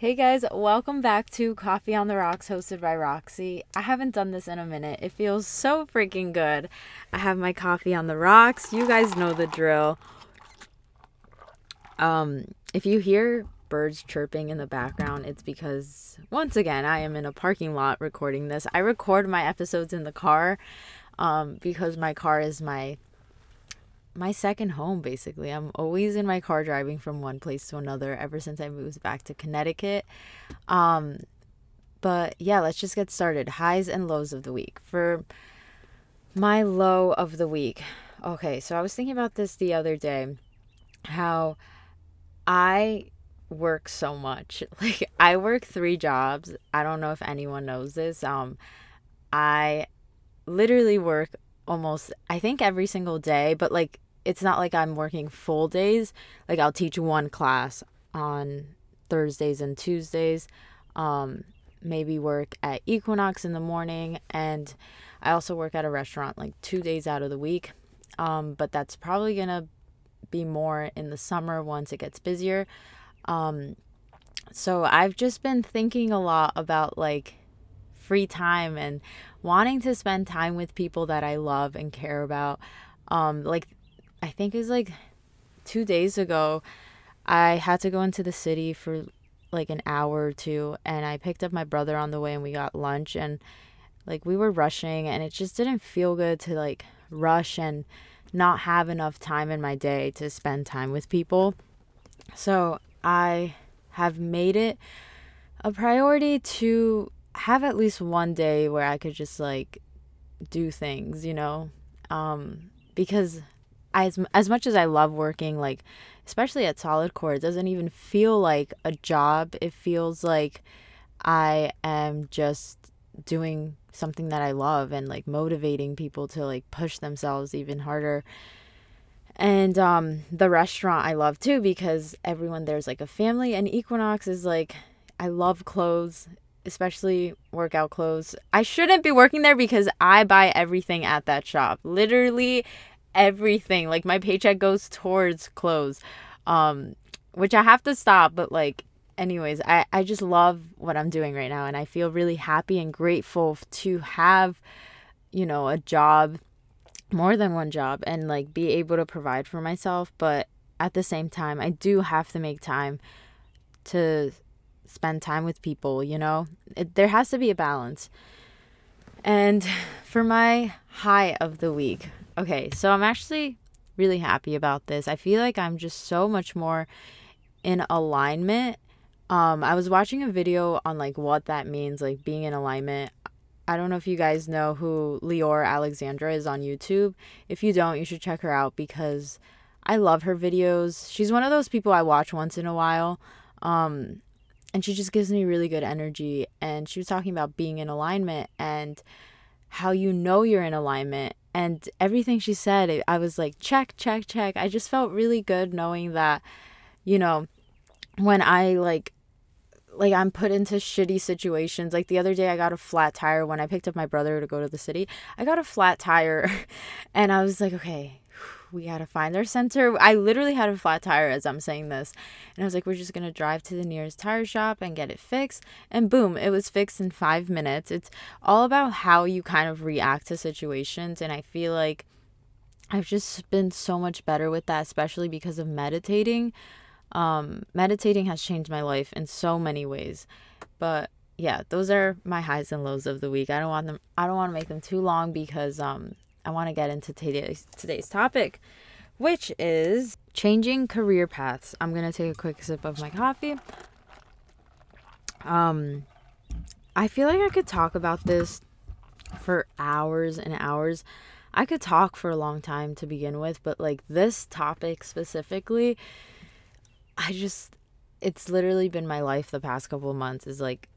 Hey guys, welcome back to Coffee on the Rocks hosted by Roxy. I haven't done this in a minute. It feels so freaking good. I have my coffee on the rocks. You guys know the drill. Um, if you hear birds chirping in the background, it's because once again, I am in a parking lot recording this. I record my episodes in the car um because my car is my my second home basically. I'm always in my car driving from one place to another ever since I moved back to Connecticut. Um but yeah, let's just get started. Highs and lows of the week. For my low of the week. Okay, so I was thinking about this the other day how I work so much. Like I work 3 jobs. I don't know if anyone knows this. Um I literally work almost I think every single day, but like it's not like I'm working full days. Like I'll teach one class on Thursdays and Tuesdays. Um, maybe work at Equinox in the morning, and I also work at a restaurant like two days out of the week. Um, but that's probably gonna be more in the summer once it gets busier. Um, so I've just been thinking a lot about like free time and wanting to spend time with people that I love and care about. Um, like I think it was like two days ago, I had to go into the city for like an hour or two, and I picked up my brother on the way, and we got lunch, and like we were rushing, and it just didn't feel good to like rush and not have enough time in my day to spend time with people. So I have made it a priority to have at least one day where I could just like do things, you know? Um, because as as much as I love working, like especially at Solid Core, it doesn't even feel like a job. It feels like I am just doing something that I love and like motivating people to like push themselves even harder. And um the restaurant I love too because everyone there's like a family and Equinox is like I love clothes, especially workout clothes. I shouldn't be working there because I buy everything at that shop. Literally everything. Like my paycheck goes towards clothes. Um which I have to stop, but like anyways, I I just love what I'm doing right now and I feel really happy and grateful to have you know, a job, more than one job and like be able to provide for myself, but at the same time, I do have to make time to spend time with people, you know? It, there has to be a balance. And for my high of the week, Okay, so I'm actually really happy about this. I feel like I'm just so much more in alignment. Um, I was watching a video on like what that means, like being in alignment. I don't know if you guys know who Lior Alexandra is on YouTube. If you don't, you should check her out because I love her videos. She's one of those people I watch once in a while. Um, and she just gives me really good energy. And she was talking about being in alignment and how you know you're in alignment and everything she said i was like check check check. I just felt really good knowing that you know when i like like i'm put into shitty situations. Like the other day i got a flat tire when i picked up my brother to go to the city. I got a flat tire and i was like okay we gotta find our center. I literally had a flat tire as I'm saying this. And I was like, we're just gonna drive to the nearest tire shop and get it fixed. And boom, it was fixed in five minutes. It's all about how you kind of react to situations. And I feel like I've just been so much better with that, especially because of meditating. Um, meditating has changed my life in so many ways. But yeah, those are my highs and lows of the week. I don't want them I don't want to make them too long because um I want to get into today's today's topic, which is changing career paths. I'm to take a quick sip of my coffee. Um I feel like I could talk about this for hours and hours. I could talk for a long time to begin with, but like this topic specifically, I just it's literally been my life the past couple of months is like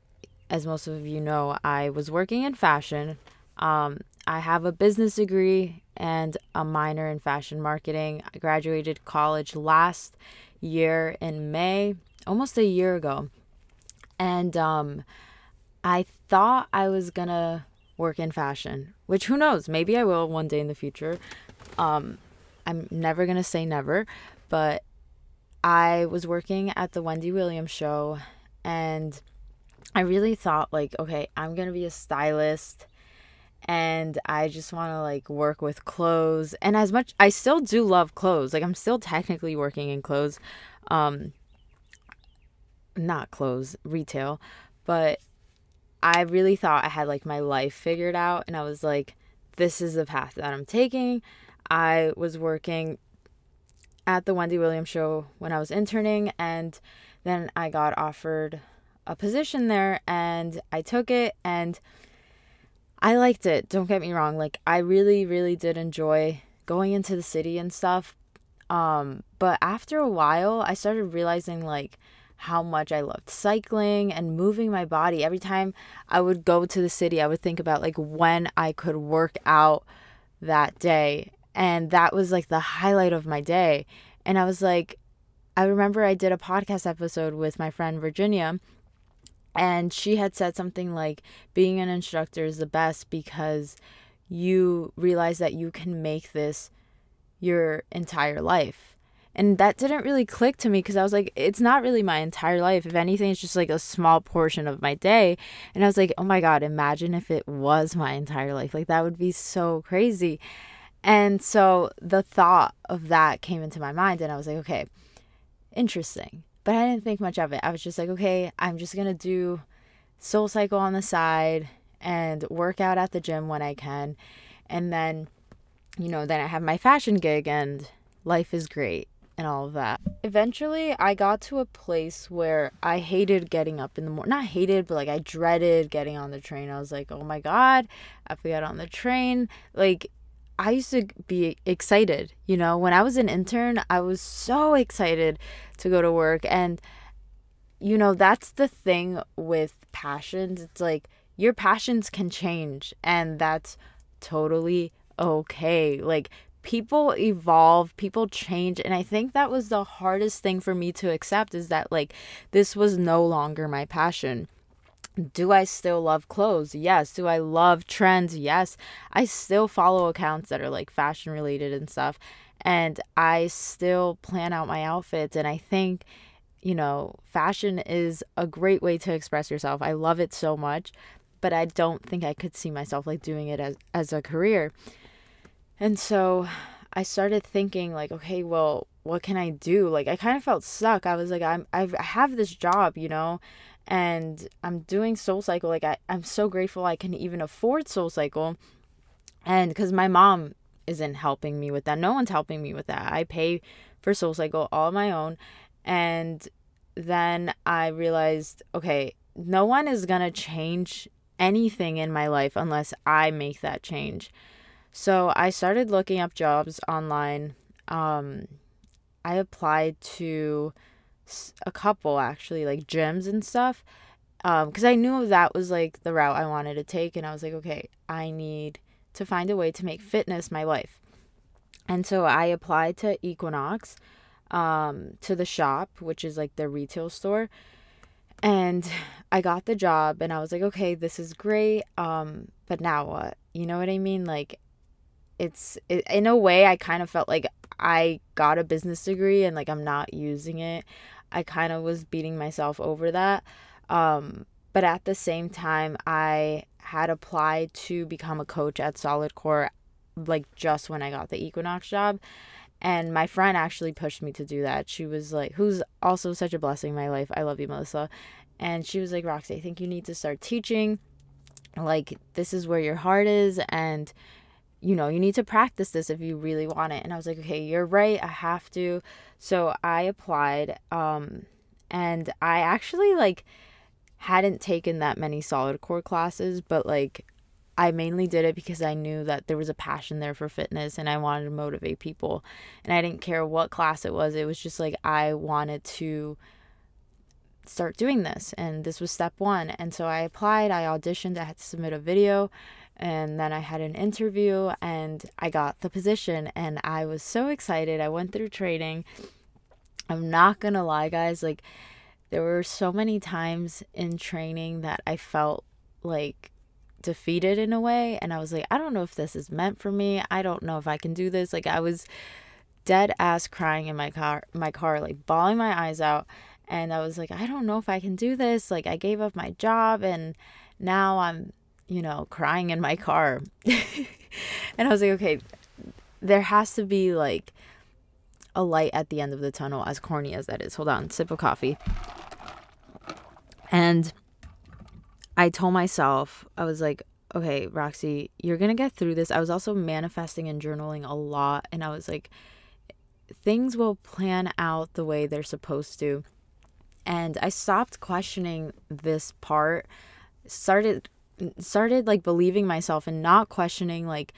as most of you know, I was working in fashion. Um, I have a business degree and a minor in fashion marketing. I graduated college last year in May, almost a year ago. And um, I thought I was gonna work in fashion, which who knows, maybe I will one day in the future. Um, I'm never gonna say never, but I was working at the Wendy Williams show and I really thought like, okay, I'm to be a stylist and I just want to like work with clothes. And as much I still do love clothes. Like I'm still technically working in clothes. Um not clothes, retail, but I really thought I had like my life figured out and I was like this is the path that I'm taking. I was working at the Wendy Williams show when I was interning and then I got offered a position there and I took it and I liked it. Don't get me wrong. Like I really really did enjoy going into the city and stuff. Um but after a while I started realizing like how much I loved cycling and moving my body. Every time I would go to the city, I would think about like when I could work out that day. And that was like the highlight of my day. And I was like, I remember I did a podcast episode with my friend Virginia, and she had said something like, being an instructor is the best because you realize that you can make this your entire life and that didn't really click to me because I was like, it's not really my entire life. If anything, it's just like a small portion of my day. And I was like, oh my God, imagine if it was my entire life. Like, that would be so crazy. And so the thought of that came into my mind, and I was like, okay, interesting. But I didn't think much of it. I was just like, okay, I'm just going to do Soul Cycle on the side and work out at the gym when I can. And then, you know, then I have my fashion gig, and life is great and all of that. Eventually, I got to a place where I hated getting up in the morning. Not hated, but like I dreaded getting on the train. I was like, oh my God, I have to get on the train. Like, I used to be excited, you know, when I was an intern, I was so excited to go to work. And, you know, that's the thing with passions. It's like your passions can change, and that's totally okay. Like, people evolve, people change, and I think that was the hardest thing for me to accept is that like this was no longer my passion. Do I still love clothes? Yes. Do I love trends? Yes. I still follow accounts that are like fashion related and stuff. And I still plan out my outfits. And I think, you know, fashion is a great way to express yourself. I love it so much, but I don't think I could see myself like doing it as, as a career. And so I started thinking like, okay, well, what can I do? Like I kind of felt stuck. I was like, I'm I've, I have this job, you know, and I'm doing Soul Cycle. Like I, I'm so grateful I can even afford Soul Cycle. And because my mom isn't helping me with that. No one's helping me with that. I pay for Soul Cycle all my own. And then I realized, okay, no one is gonna change anything in my life unless I make that change. So I started looking up jobs online. Um, I applied to a couple actually, like gyms and stuff, because um, I knew that was like the route I wanted to take, and I was like, okay, I need to find a way to make fitness my life. And so I applied to Equinox, um, to the shop, which is like the retail store. And I got the job and I was like, okay, this is great. Um, but now what? You know what I mean? Like it's it, in a way I kind of felt like I got a business degree and like I'm not using it. I kind of was beating myself over that. Um, but at the same time, I had applied to become a coach at Solid Core like just when I got the Equinox job. And my friend actually pushed me to do that. She was like, who's also such a blessing in my life. I love you, Melissa. And she was like, Roxy, I think you need to start teaching. Like, this is where your heart is. And you know, you need to practice this if you really want it. And I was like, okay, you're right. I have to. So I applied. Um, and I actually like hadn't taken that many solid core classes, but like I mainly did it because I knew that there was a passion there for fitness and I wanted to motivate people. And I didn't care what class it was. It was just like I wanted to start doing this and this was step 1. And so I applied, I auditioned, I had to submit a video and then I had an interview and I got the position and I was so excited. I went through training. I'm not going to lie guys, like there were so many times in training that I felt like defeated in a way and I was like I don't know if this is meant for me. I don't know if I can do this. Like I was dead ass crying in my car my car like bawling my eyes out and I was like, I don't know if I can do this. Like, I gave up my job and now I'm, you know, crying in my car. and I was like, okay, there has to be like a light at the end of the tunnel, as corny as that is. Hold on, sip of coffee. And I told myself, I was like, okay, Roxy, you're going to get through this. I was also manifesting and journaling a lot. And I was like, things will plan out the way they're supposed to. And I stopped questioning this part, started started like believing myself and not questioning like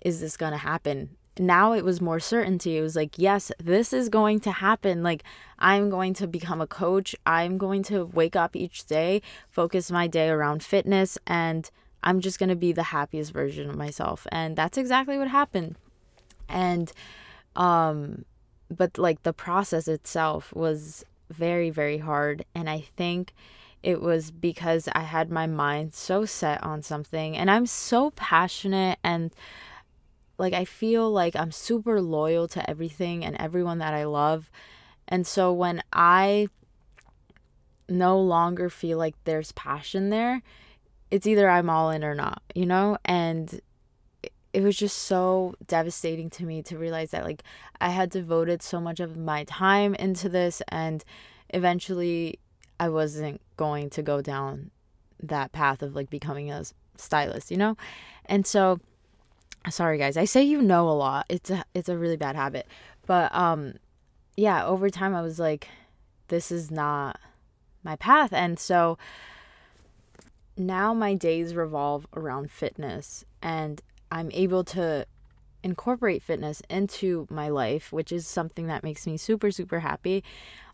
is this going to happen? Now it was more certainty. It was like, yes, this is going to happen. Like, I'm going to become a coach. I'm going to wake up each day, focus my day around fitness, and I'm just going to be the happiest version of myself. And that's exactly what happened. And, um, but like the process itself was very, very hard. And I think it was because I had my mind so set on something and I'm so passionate and like I feel like I'm super loyal to everything and everyone that I love. And so when I no longer feel like there's passion there, it's either I'm all in or not, you know? And it was just so devastating to me to realize that like I had devoted so much of my time into this and eventually I wasn't going to go down that path of like becoming a stylist, you know? And so sorry guys, I say you know a lot. It's a it's a really bad habit. But um yeah, over time I was like this is not my path and so now my days revolve around fitness and I'm able to incorporate fitness into my life, which is something that makes me super super happy.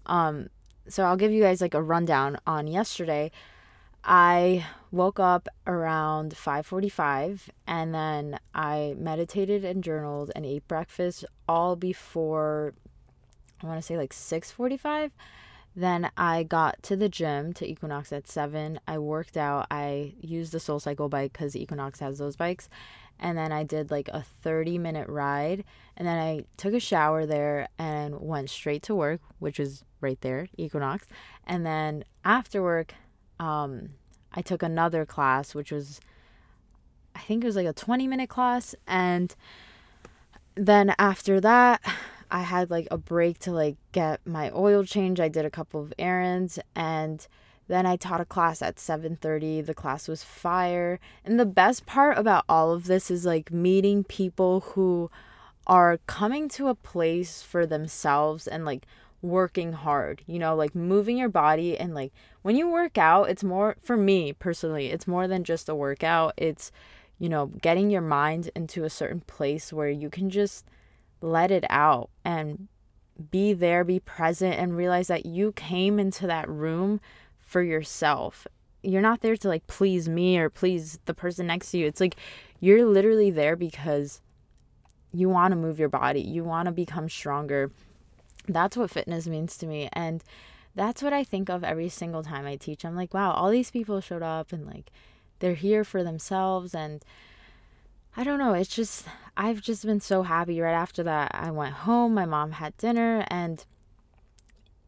Um so I'll give you guys like a rundown on yesterday. I woke up around 5:45 and then I meditated and journaled and ate breakfast all before I want to say like 6:45. Then I got to the gym to Equinox at 7. I worked out. I used the Soul Cycle bike cuz Equinox has those bikes. And then I did like a 30 minute ride and then I took a shower there and went straight to work, which was right there, Equinox. And then after work, um, I took another class, which was, I think it was like a 20 minute class. And then after that, I had like a break to like get my oil change. I did a couple of errands and then I taught a class at 7:30. The class was fire. And the best part about all of this is like meeting people who are coming to a place for themselves and like working hard, you know, like moving your body and like when you work out, it's more for me personally, it's more than just a workout. It's you know, getting your mind into a certain place where you can just let it out and be there, be present and realize that you came into that room for yourself. You're not there to like please me or please the person next to you. It's like you're literally there because you want to move your body, you want to become stronger. That's what fitness means to me. And that's what I think of every single time I teach. I'm like, wow, all these people showed up and like they're here for themselves. And I don't know, it's just, I've just been so happy. Right after that, I went home, my mom had dinner, and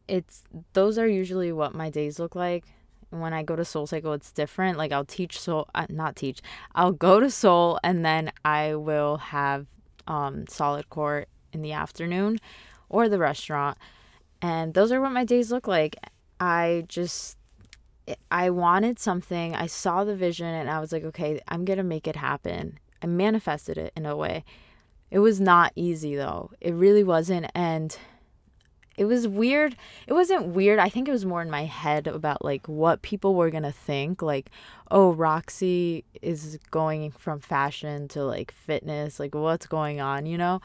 it's those are usually what my days look like when I go to Soul Cycle, it's different. Like I'll teach Soul, uh, not teach. I'll go to Soul, and then I will have um, solid core in the afternoon or the restaurant. And those are what my days look like. I just, I wanted something. I saw the vision and I was like, okay, I'm going to make it happen. I manifested it in a way. It was not easy though. It really wasn't. And it was weird. It wasn't weird. I think it was more in my head about like what people were going to think. Like, oh, Roxy is going from fashion to like fitness. Like, what's going on, you know?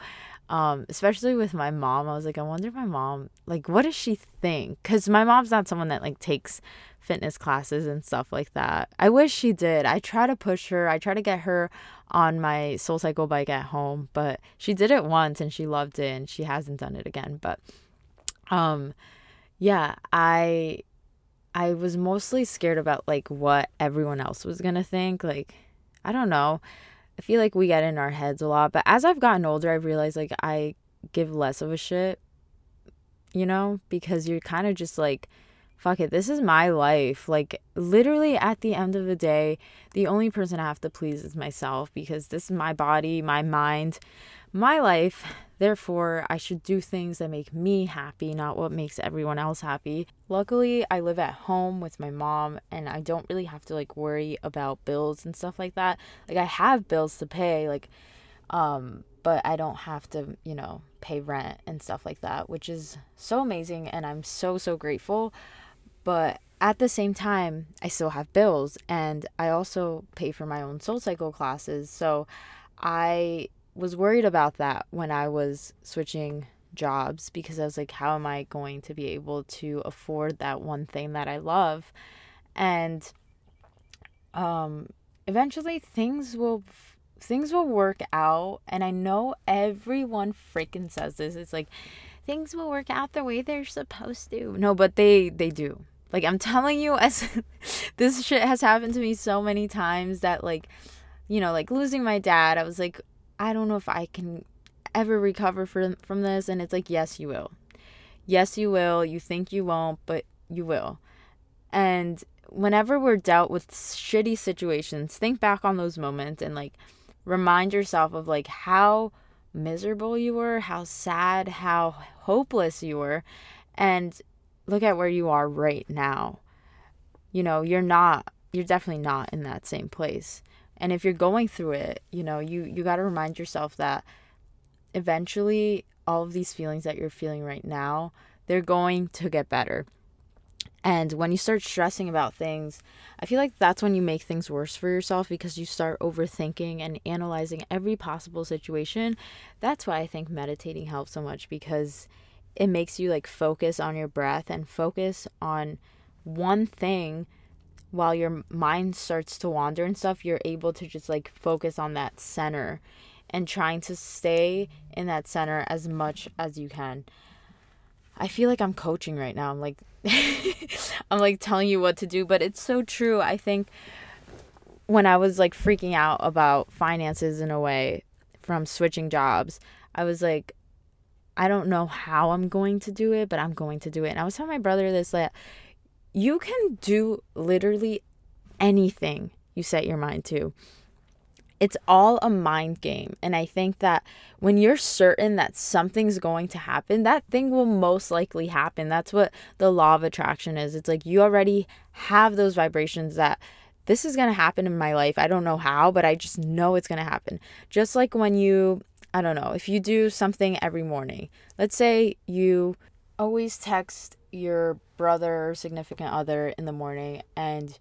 Um, especially with my mom. I was like, I wonder if my mom, like, what does she think? Because my mom's not someone that like takes fitness classes and stuff like that. I wish she did. I try to push her. I try to get her on my Soul Cycle bike at home, but she did it once and she loved it and she hasn't done it again. But um yeah, I I was mostly scared about like what everyone else was going to think. Like I don't know. I feel like we get in our heads a lot, but as I've gotten older, I've realized like I give less of a shit you know, because you're kind of just like, fuck it, this is my life. Like, literally, at the end of the day, the only person I have to please is myself because this is my body, my mind, my life. Therefore, I should do things that make me happy, not what makes everyone else happy. Luckily, I live at home with my mom and I don't really have to like worry about bills and stuff like that. Like I have bills to pay like um but I don't have to, you know, pay rent and stuff like that, which is so amazing and I'm so so grateful. But at the same time, I still have bills and I also pay for my own soul cycle classes. So I was worried about that when I was switching jobs because I was like, how am I going to be able to afford that one thing that I love? And um, eventually things will things will work out and I know everyone freaking says this. It's like things will work out the way they're supposed to. No, but they they do. Like I'm telling you as this shit has happened to me so many times that like you know, like losing my dad, I was like I don't know if I can ever recover from from this and it's like yes you will. Yes you will. You think you won't, but you will. And whenever we're dealt with shitty situations, think back on those moments and like remind yourself of like how miserable you were, how sad, how hopeless you were and look at where you are right now. You know, you're not you're definitely not in that same place and if you're going through it you know you you got to remind yourself that eventually all of these feelings that you're feeling right now they're going to get better. And when you start stressing about things i feel like that's when you make things worse for yourself because you start overthinking and analyzing every possible situation. That's why i think meditating helps so much because it makes you like focus on your breath and focus on one thing while your mind starts to wander and stuff, you're able to just like focus on that center and trying to stay in that center as much as you can. I feel like I'm coaching right now. I'm like I'm like telling you what to do, but it's so true. I think when I was like freaking out about finances in a way from switching jobs, I was like I don't know how I'm going to do it, but I'm going to do it. And I was telling my brother this like you can do literally anything you set your mind to. It's all a mind game. And I think that when you're certain that something's going to happen, that thing will most likely happen. That's what the law of attraction is. It's like you already have those vibrations that this is going to happen in my life. I don't know how, but I just know it's going to happen. Just like when you, I don't know, if you do something every morning, let's say you always text your brother or significant other in the morning and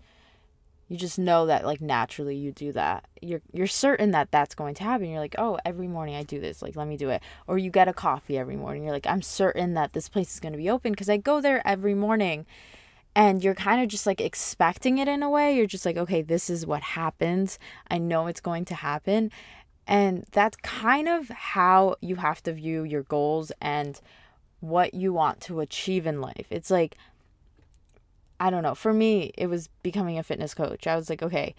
you just know that like naturally you do that. You're you're certain that that's going to happen. You're like oh every morning i do this. Like let me do it. Or you get a coffee every morning. You're like i'm certain that this place is going to be open because i go there every morning. And you're kind of just like expecting it in a way. You're just like okay this is what happens. I know it's going to happen. And that's kind of how you have to view your goals and what you want to achieve in life. It's like, I don't know. For me, it was becoming a fitness coach. I was like, okay,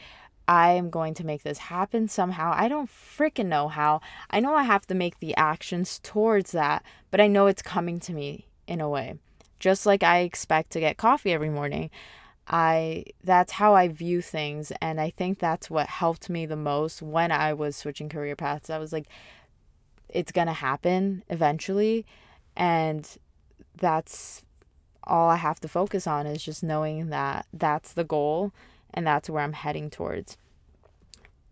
I am going to make this happen somehow. I don't freaking know how. I know I have to make the actions towards that, but I know it's coming to me in a way. Just like I expect to get coffee every morning. I that's how I view things and I think that's what helped me the most when I was switching career paths. I was like it's going to happen eventually and that's all I have to focus on is just knowing that that's the goal and that's where I'm heading towards.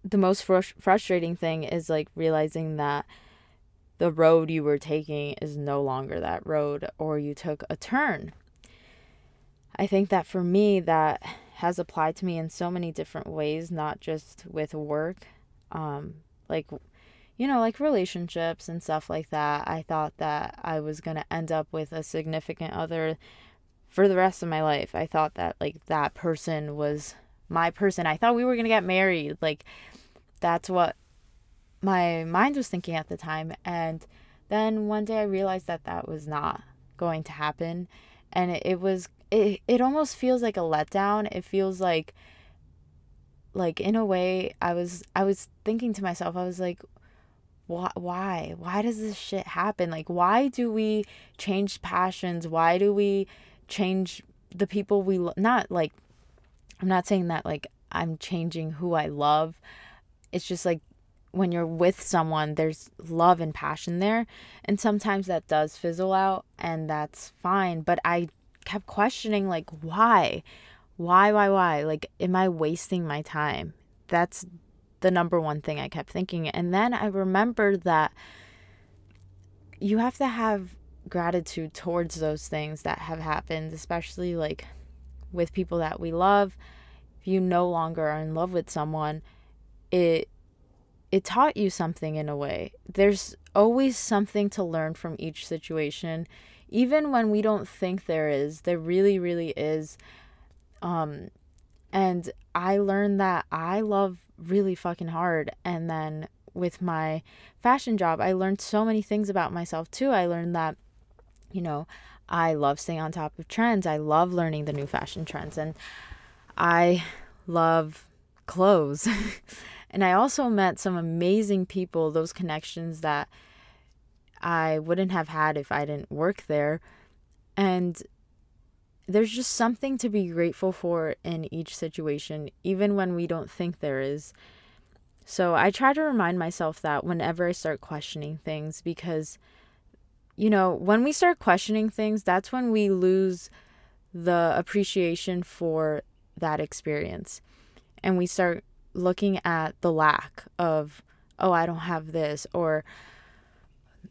The most fr- frustrating thing is like realizing that the road you were taking is no longer that road or you took a turn. I think that for me, that has applied to me in so many different ways, not just with work. Um, like you know, like relationships and stuff like that. I thought that I was going to end up with a significant other for the rest of my life. I thought that like that person was my person. I thought we were going to get married. Like that's what my mind was thinking at the time. And then one day I realized that that was not going to happen. And it, it was, it, it almost feels like a letdown. It feels like, like in a way I was, I was thinking to myself, I was like, why why why does this shit happen? Like why do we change passions? Why do we change the people we lo- not like i'm not saying that like i'm changing who i love. It's just like when you're with someone there's love and passion there and sometimes that does fizzle out and that's fine but i kept questioning like why? Why why why? Like am i wasting my time? That's the number one thing I kept thinking. And then I remembered that you have to have gratitude towards those things that have happened, especially like with people that we love. If you no longer are in love with someone, it it taught you something in a way. There's always something to learn from each situation, even when we don't think there is. There really, really is. Um, and I learned that I love really fucking hard. And then with my fashion job, I learned so many things about myself too. I learned that, you know, I love staying on top of trends. I love learning the new fashion trends. And I love clothes. and I also met some amazing people, those connections that I wouldn't have had if I didn't work there. And there's just something to be grateful for in each situation, even when we don't think there is. So I try to remind myself that whenever I start questioning things, because, you know, when we start questioning things, that's when we lose the appreciation for that experience. And we start looking at the lack of, oh, I don't have this, or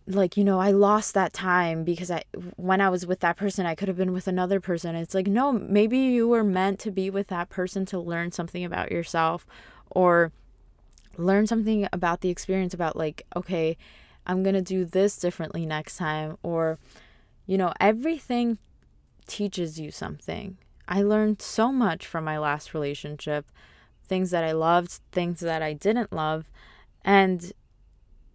like you know i lost that time because i when i was with that person i could have been with another person. It's like no maybe you were meant to be with that person to learn something about yourself or learn something about the experience about like okay i'm going to do this differently next time or you know everything teaches you something. I learned so much from my last relationship things that i loved things that i didn't love and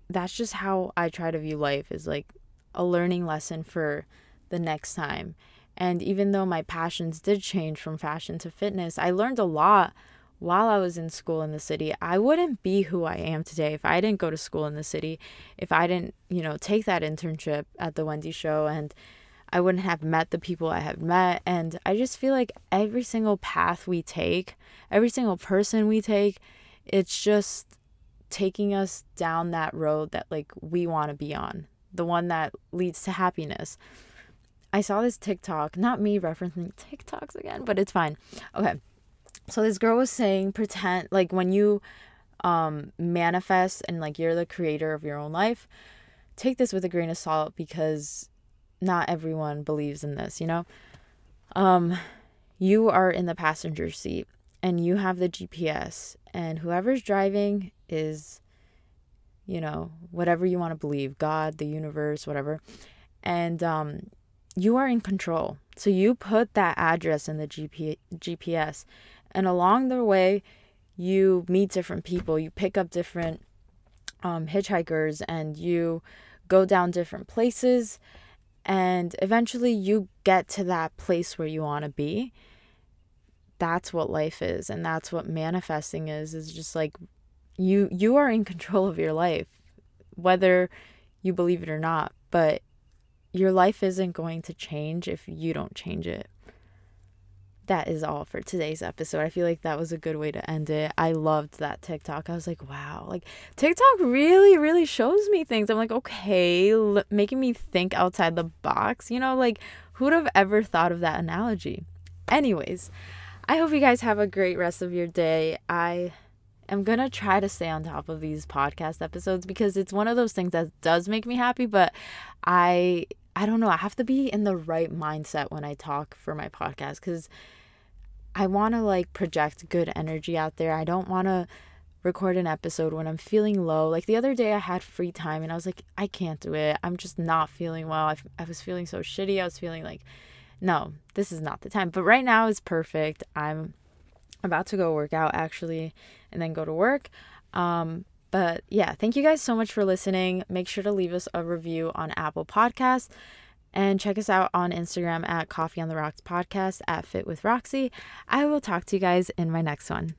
that's just how I try to view life is like a learning lesson for the next time. And even though my passions did change from fashion to fitness, I learned a lot while I was in school in the city. I wouldn't be who I am today if I didn't go to school in the city, if I didn't, you know, take that internship at the Wendy show and I wouldn't have met the people I have met. And I just feel like every single path we take, every single person we take, it's just taking us down that road that like we want to be on, the one that leads to happiness. I saw this TikTok, not me referencing TikToks again, but it's fine. Okay. So this girl was saying pretend like when you um manifest and like you're the creator of your own life, take this with a grain of salt because not everyone believes in this, you know? Um you are in the passenger seat and you have the GPS and whoever's driving is you know whatever you want to believe god the universe whatever. And um you are in control. So you put that address in the GP- gps and along the way you meet different people. You pick up different um, hitchhikers and you go down different places and eventually you get to that place where you want to be. That's what life is and that's what manifesting is is just like you you are in control of your life whether you believe it or not but your life isn't going to change if you don't change it that is all for today's episode. I feel like that was a good way to end it. I loved that TikTok. I was like, wow, like TikTok really, really shows me things. I'm like, okay, l- making me think outside the box. You know, like who'd have ever thought of that analogy? Anyways, I hope you guys have a great rest of your day. I am going to try to stay on top of these podcast episodes because it's one of those things that does make me happy, but I I don't know, I have to be in the right mindset when I talk for my podcast cuz I want to like project good energy out there. I don't want to record an episode when I'm feeling low. Like the other day, I had free time and I was like, I can't do it. I'm just not feeling well. I, I was feeling so shitty. I was feeling like no, this is not the time. But right now is perfect. I'm about to go work out actually and then go to work. Um, but yeah, thank you guys so much for listening. Make sure to leave us a review on Apple Podcasts and check us out on Instagram at Coffee on the Rocks Podcast at Fit with Roxy. I will talk to you guys in my next one.